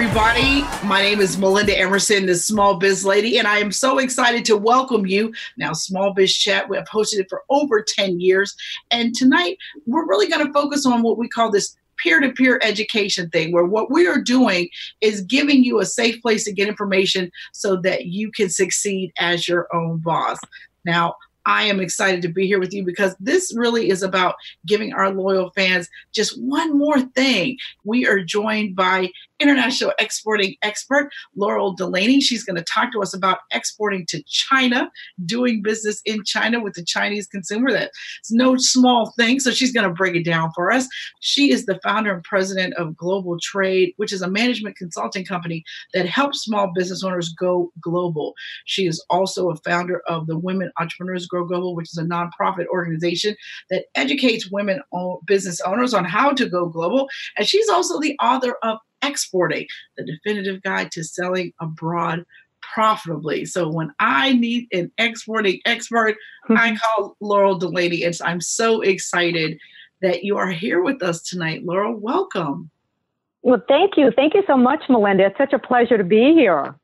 Everybody. My name is Melinda Emerson, the Small Biz Lady, and I am so excited to welcome you. Now, Small Biz Chat, we have hosted it for over 10 years. And tonight, we're really going to focus on what we call this peer to peer education thing, where what we are doing is giving you a safe place to get information so that you can succeed as your own boss. Now, I am excited to be here with you because this really is about giving our loyal fans just one more thing. We are joined by international exporting expert Laurel Delaney. She's going to talk to us about exporting to China, doing business in China with the Chinese consumer. That's no small thing. So she's going to break it down for us. She is the founder and president of GlobeTrade, which is a management consulting company that helps small business owners go global. She is also a founder of the Women Entrepreneurs Grow Global, which is a nonprofit organization that educates women business owners on how to go global. And she's also the author of Exporting, the definitive guide to selling abroad profitably. So when I need an exporting expert, I mm-hmm. call Laurel Delaney. And I'm so excited that you are here with us tonight. Laurel, welcome. Well, thank you. Thank you so much, Melinda. It's such a pleasure to be here.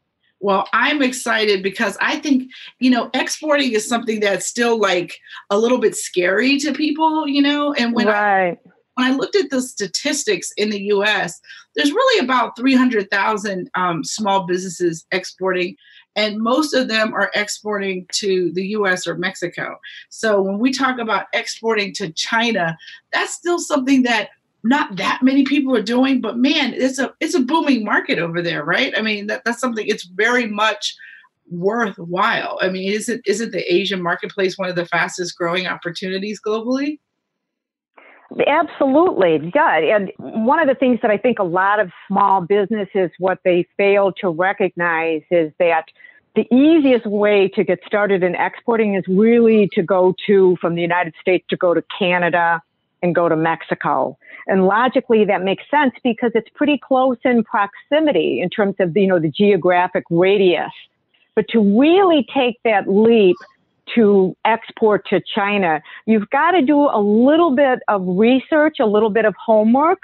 Well, I'm excited because I think, you know, exporting is something that's still like a little bit scary to people, you know, and when right. I when I looked at the statistics in the US, there's really about 300,000 um, small businesses exporting, and most of them are exporting to the US or Mexico. So when we talk about exporting to China, that's still something that not that many people are doing, but man, it's a it's a booming market over there, right? I mean, that, that's something it's very much worthwhile. I mean, isn't isn't the Asian marketplace one of the fastest growing opportunities globally? Absolutely, yeah. And one of the things that I think a lot of small businesses what they fail to recognize is that the easiest way to get started in exporting is really to go to from the United States to go to Canada and go to Mexico. And logically that makes sense because it's pretty close in proximity in terms of you know the geographic radius. But to really take that leap to export to China, you've got to do a little bit of research, a little bit of homework.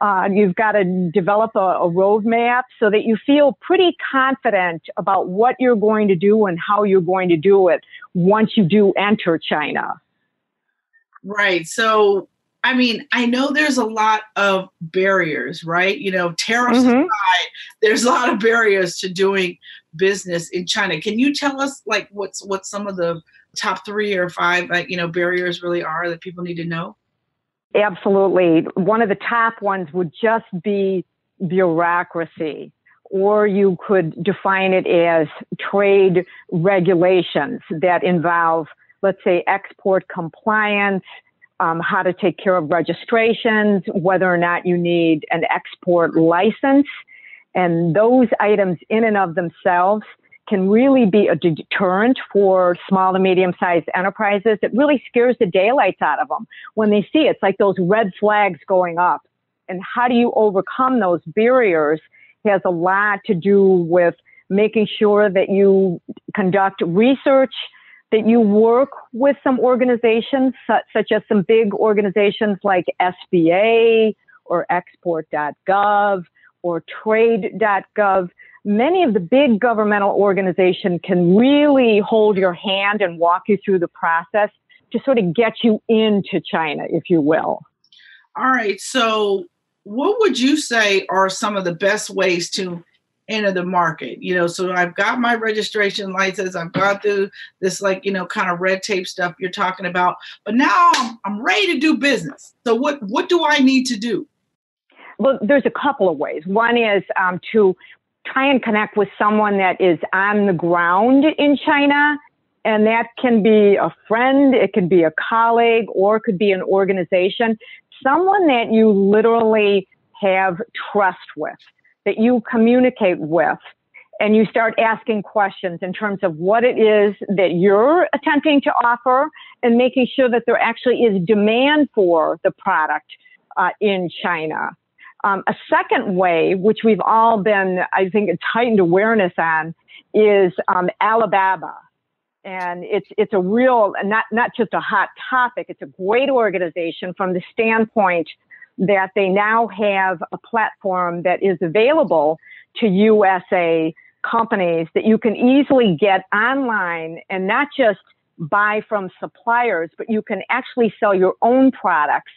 Uh, you've got to develop a, a roadmap so that you feel pretty confident about what you're going to do and how you're going to do it once you do enter China. Right. So, I mean, I know there's a lot of barriers, right? You know, tariffs mm-hmm. aside, there's a lot of barriers to doing business in China. Can you tell us like what's what some of the top three or five like you know barriers really are that people need to know? Absolutely. One of the top ones would just be bureaucracy, or you could define it as trade regulations that involve, let's say, export compliance, um, how to take care of registrations, whether or not you need an export license. And those items in and of themselves can really be a deterrent for small to medium sized enterprises. It really scares the daylights out of them when they see it. it's like those red flags going up. And how do you overcome those barriers has a lot to do with making sure that you conduct research, that you work with some organizations such, such as some big organizations like SBA or export.gov or trade.gov, many of the big governmental organizations can really hold your hand and walk you through the process to sort of get you into China, if you will. All right. So, what would you say are some of the best ways to enter the market? You know, so I've got my registration license, I've gone through this, like, you know, kind of red tape stuff you're talking about, but now I'm, I'm ready to do business. So, what, what do I need to do? Well, there's a couple of ways. One is um, to try and connect with someone that is on the ground in China. And that can be a friend, it can be a colleague, or it could be an organization. Someone that you literally have trust with, that you communicate with. and you start asking questions in terms of what it is that you're attempting to offer and making sure that there actually is demand for the product uh, in China. Um, a second way, which we've all been, I think, it's heightened awareness on, is um, Alibaba. And it's, it's a real, not, not just a hot topic, it's a great organization from the standpoint that they now have a platform that is available to USA companies that you can easily get online and not just buy from suppliers, but you can actually sell your own products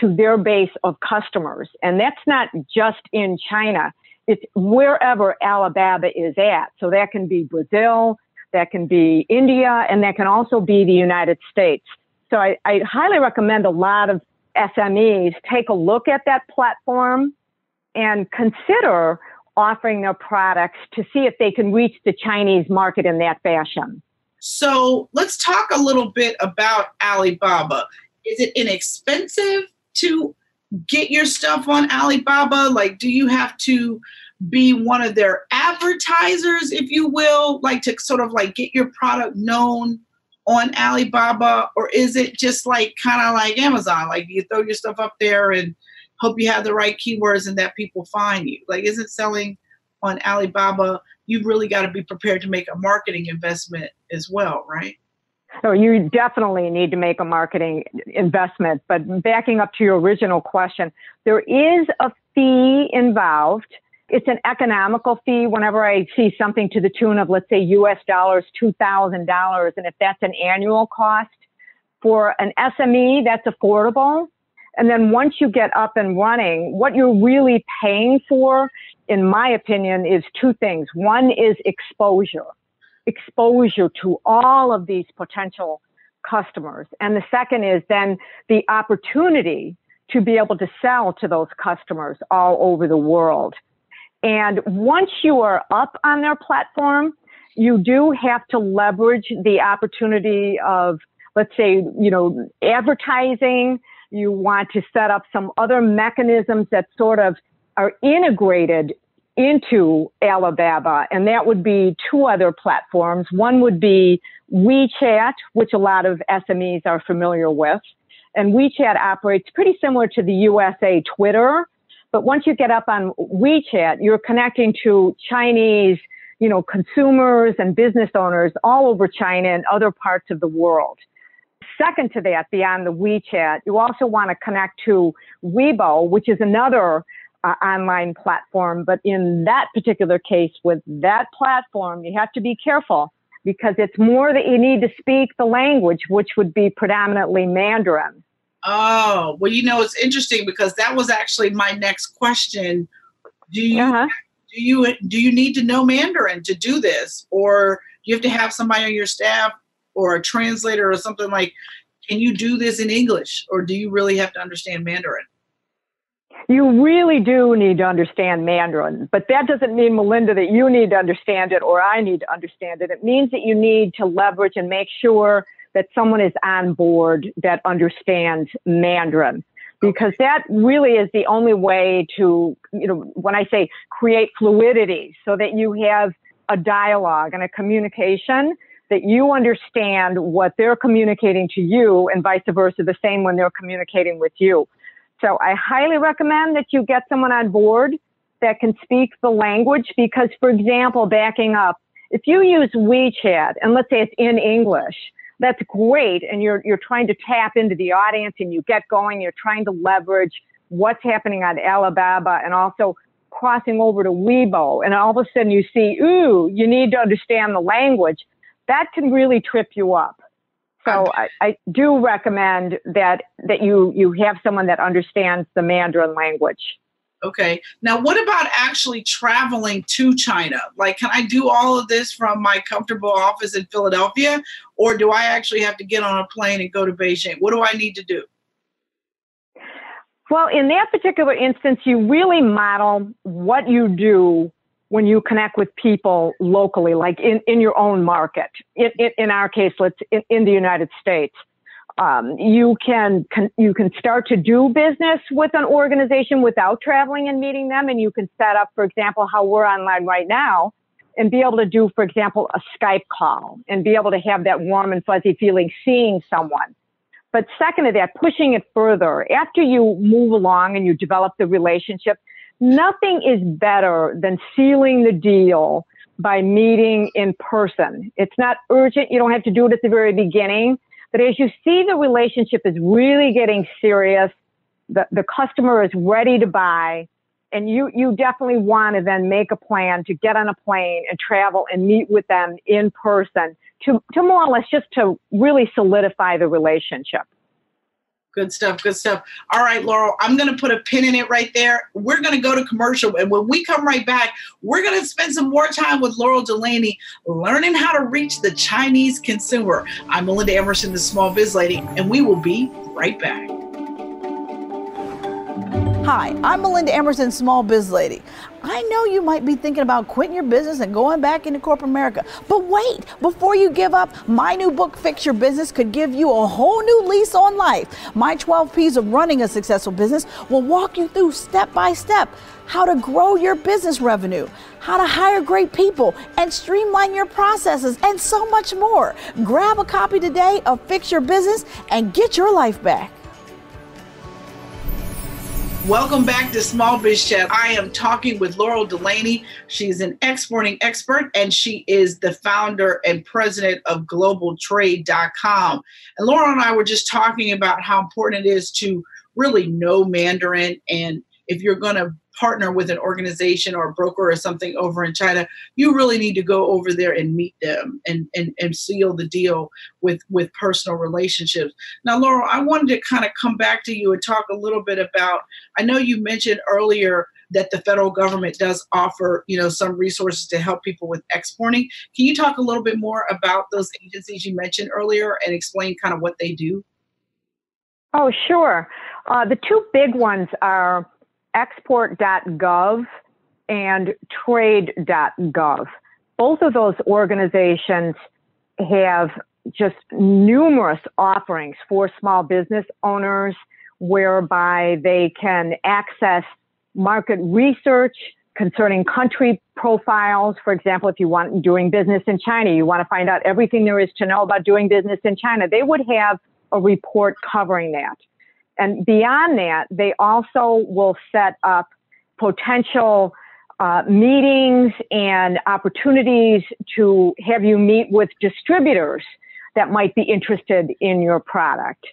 to their base of customers. And that's not just in China. It's wherever Alibaba is at. So that can be Brazil, that can be India, and that can also be the United States. So I, I highly recommend a lot of SMEs take a look at that platform and consider offering their products to see if they can reach the Chinese market in that fashion. So let's talk a little bit about Alibaba. Is it inexpensive to get your stuff on Alibaba? Like, do you have to be one of their advertisers, if you will, like to sort of like get your product known on Alibaba? Or is it just like kind of like Amazon? Like you throw your stuff up there and hope you have the right keywords and that people find you. Like, isn't selling on Alibaba? You've really got to be prepared to make a marketing investment as well, right? So you definitely need to make a marketing investment. But backing up to your original question, there is a fee involved. It's an economical fee whenever I see something to the tune of, let's say, US dollars, $2,000. And if that's an annual cost for an SME, that's affordable. And then once you get up and running, what you're really paying for, in my opinion, is two things. One is exposure exposure to all of these potential customers. And the second is then the opportunity to be able to sell to those customers all over the world. And once you are up on their platform, you do have to leverage the opportunity of, let's say, you know, advertising. You want to set up some other mechanisms that sort of are integrated into Alibaba, and that would be two other platforms. One would be WeChat, which a lot of SMEs are familiar with. And WeChat operates pretty similar to the USA Twitter. But once you get up on WeChat, you're connecting to Chinese, you know, consumers and business owners all over China and other parts of the world. Second to that, beyond the WeChat, you also want to connect to Weibo, which is another uh, online platform. But in that particular case, with that platform, you have to be careful because it's more that you need to speak the language, which would be predominantly Mandarin. Oh, well, you know, it's interesting because that was actually my next question. Do you uh-huh. do you do you need to know Mandarin to do this, or do you have to have somebody on your staff or a translator or something like? Can you do this in English, or do you really have to understand Mandarin? You really do need to understand Mandarin, but that doesn't mean, Melinda, that you need to understand it or I need to understand it. It means that you need to leverage and make sure that someone is on board that understands Mandarin because that really is the only way to, you know, when I say create fluidity so that you have a dialogue and a communication that you understand what they're communicating to you and vice versa, the same when they're communicating with you. So I highly recommend that you get someone on board that can speak the language because, for example, backing up, if you use WeChat and let's say it's in English, that's great. And you're, you're trying to tap into the audience and you get going. You're trying to leverage what's happening on Alibaba and also crossing over to Weibo. And all of a sudden you see, ooh, you need to understand the language. That can really trip you up. So I, I, do recommend that that you you have someone that understands the Mandarin language. Okay. Now, what about actually traveling to China? Like, can I do all of this from my comfortable office in Philadelphia, or do I actually have to get on a plane and go to Beijing? What do I need to do? Well, in that particular instance, you really model what you do when you connect with people locally, like in, in your own market. In, in, in our case, let's in, in the United States. Um, you can, can you can start to do business with an organization without traveling and meeting them, and you can set up, for example, how we're online right now. and be able to do, for example, a Skype call and be able to have that warm and fuzzy feeling seeing someone. But second to that, pushing it further, after you move along and you develop the relationship, nothing is better than sealing the deal by meeting in person. It's not urgent. You don't have to do it at the very beginning. But as you see the relationship is really getting serious, the, the customer is ready to buy, and you, you definitely want to then make a plan to get on a plane and travel and meet with them in person to, to more or less just to really solidify the relationship. Good stuff. Good stuff. All right, Laurel, I'm going to put a pin in it right there. We're going to go to commercial. And when we come right back, we're going to spend some more time with Laurel Delaney learning how to reach the Chinese consumer. I'm Melinda Emerson, the small biz lady, and we will be right back. Hi, I'm Melinda Emerson, Small Biz Lady. I know you might be thinking about quitting your business and going back into corporate America, but wait, before you give up, my new book, Fix Your Business, could give you a whole new lease on life. My 12 P's of running a successful business will walk you through step by step how to grow your business revenue, how to hire great people, and streamline your processes, and so much more. Grab a copy today of Fix Your Business and get your life back. Welcome back to Small Biz Chat. I am talking with Laurel Delaney. She's an exporting expert and she is the founder and president of globetrade.com. And Laurel and I were just talking about how important it is to really know Mandarin and if you're going to partner with an organization or a broker or something over in China, you really need to go over there and meet them and, and, and seal the deal with, with personal relationships. Now, Laurel, I wanted to kind of come back to you and talk a little bit about, I know you mentioned earlier that the federal government does offer, you know, some resources to help people with exporting. Can you talk a little bit more about those agencies you mentioned earlier and explain kind of what they do? Oh, sure. Uh, the two big ones are export.gov and trade.gov. Both of those organizations have just numerous offerings for small business owners whereby they can access market research concerning country profiles. For example, if you want doing business in China, you want to find out everything there is to know about doing business in China, they would have a report covering that. And beyond that, they also will set up potential uh, meetings and opportunities to have you meet with distributors that might be interested in your product.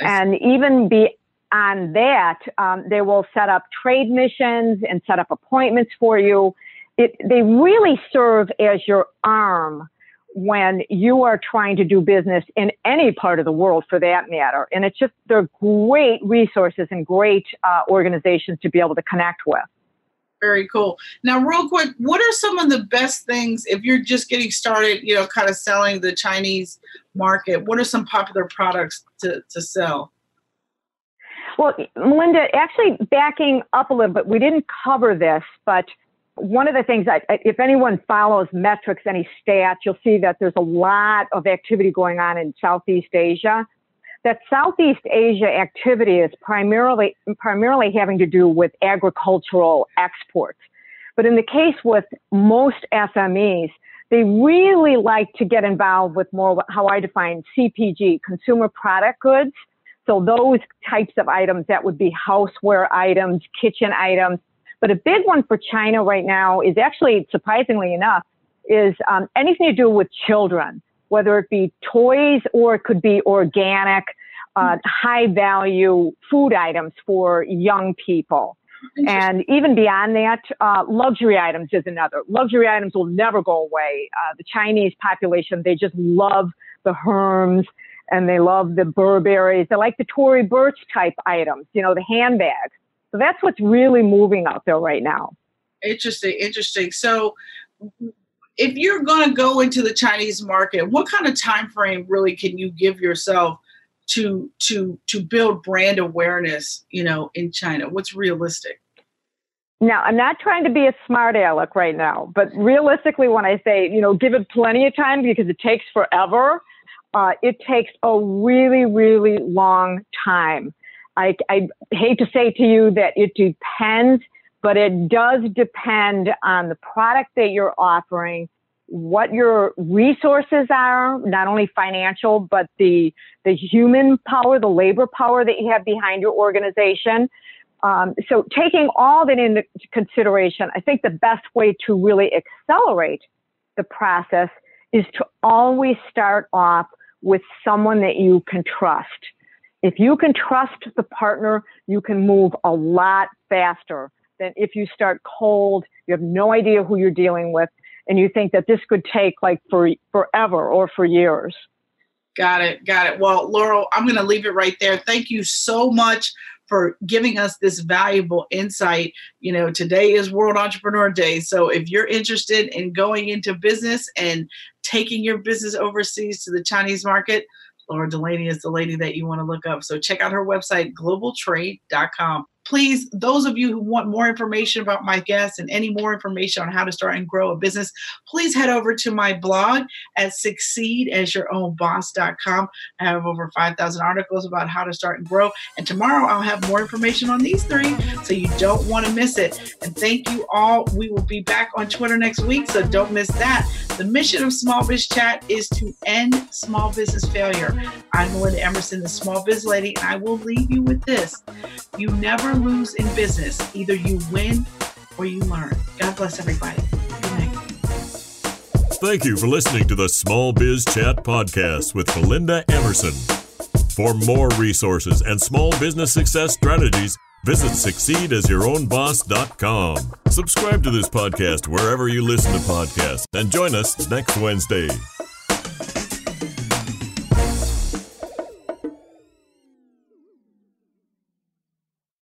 And even beyond that, um, they will set up trade missions and set up appointments for you. It, they really serve as your arm when you are trying to do business in any part of the world for that matter. And it's just, they're great resources and great uh, organizations to be able to connect with. Very cool. Now, real quick, what are some of the best things if you're just getting started, you know, kind of selling the Chinese market? What are some popular products to, to sell? Well, Melinda, actually backing up a little bit, we didn't cover this, but one of the things that if anyone follows metrics, any stats, you'll see that there's a lot of activity going on in Southeast Asia. That Southeast Asia activity is primarily primarily having to do with agricultural exports. But in the case with most SMEs, they really like to get involved with more how I define CPG, consumer product goods. So those types of items that would be houseware items, kitchen items, but a big one for China right now is actually, surprisingly enough, is um, anything to do with children, whether it be toys or it could be organic, uh, high value food items for young people. And even beyond that, uh, luxury items is another. Luxury items will never go away. Uh, the Chinese population, they just love the Hermes and they love the Burberrys. They like the Tory Burch type items, you know, the handbags. So that's what's really moving out there right now. Interesting, interesting. So if you're going to go into the Chinese market, what kind of time frame really can you give yourself to to to build brand awareness, you know, in China? What's realistic? Now, I'm not trying to be a smart aleck right now, but realistically, when I say, you know, give it plenty of time because it takes forever, uh, it takes a really, really long time. I, I hate to say to you that it depends, but it does depend on the product that you're offering, what your resources are, not only financial, but the, the human power, the labor power that you have behind your organization. Um, so taking all that into consideration, I think the best way to really accelerate the process is to always start off with someone that you can trust. If you can trust the partner, you can move a lot faster than if you start cold, you have no idea who you're dealing with, and you think that this could take like for forever or for years. Got it. Got it. Well, Laurel, I'm going to leave it right there. Thank you so much for giving us this valuable insight. You know, today is World Entrepreneur Day. So if you're interested in going into business and taking your business overseas to the Chinese market, Laura Delaney is the lady that you want to look up. So check out her website, globetrade.com please, those of you who want more information about my guests and any more information on how to start and grow a business, please head over to my blog at succeedasyourownboss.com. I have over 5,000 articles about how to start and grow. And tomorrow I'll have more information on these three, so you don't want to miss it. And thank you all. We will be back on Twitter next week, so don't miss that. The mission of Small Biz Chat is to end small business failure. I'm Melinda Emerson, the Small Biz Lady, and I will leave you with this. You never lose in business. Either you win or you learn. God bless everybody. Thank you for listening to the Small Biz Chat podcast with Melinda Emerson. For more resources and small business success strategies, visit succeedasyourownboss.com. Subscribe to this podcast wherever you listen to podcasts and join us next Wednesday.